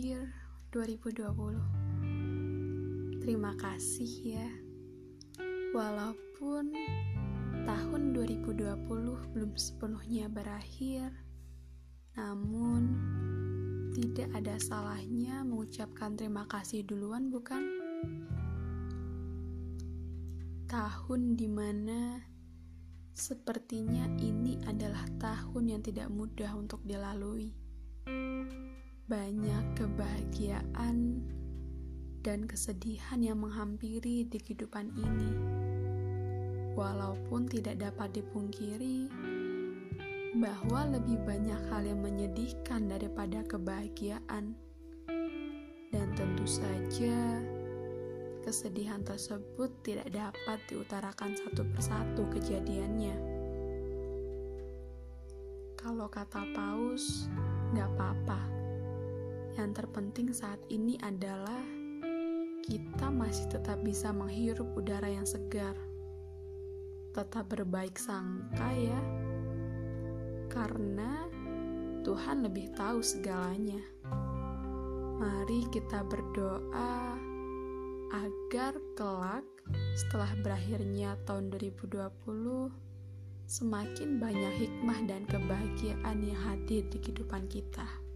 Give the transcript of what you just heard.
2020 Terima kasih ya. Walaupun tahun 2020 belum sepenuhnya berakhir Namun tidak ada salahnya mengucapkan terima kasih duluan bukan? Tahun di mana sepertinya ini adalah tahun yang tidak mudah untuk dilalui banyak kebahagiaan dan kesedihan yang menghampiri di kehidupan ini. Walaupun tidak dapat dipungkiri bahwa lebih banyak hal yang menyedihkan daripada kebahagiaan, dan tentu saja kesedihan tersebut tidak dapat diutarakan satu persatu kejadiannya. Kalau kata Paus, nggak apa-apa yang terpenting saat ini adalah kita masih tetap bisa menghirup udara yang segar. Tetap berbaik sangka ya. Karena Tuhan lebih tahu segalanya. Mari kita berdoa agar kelak setelah berakhirnya tahun 2020 semakin banyak hikmah dan kebahagiaan yang hadir di kehidupan kita.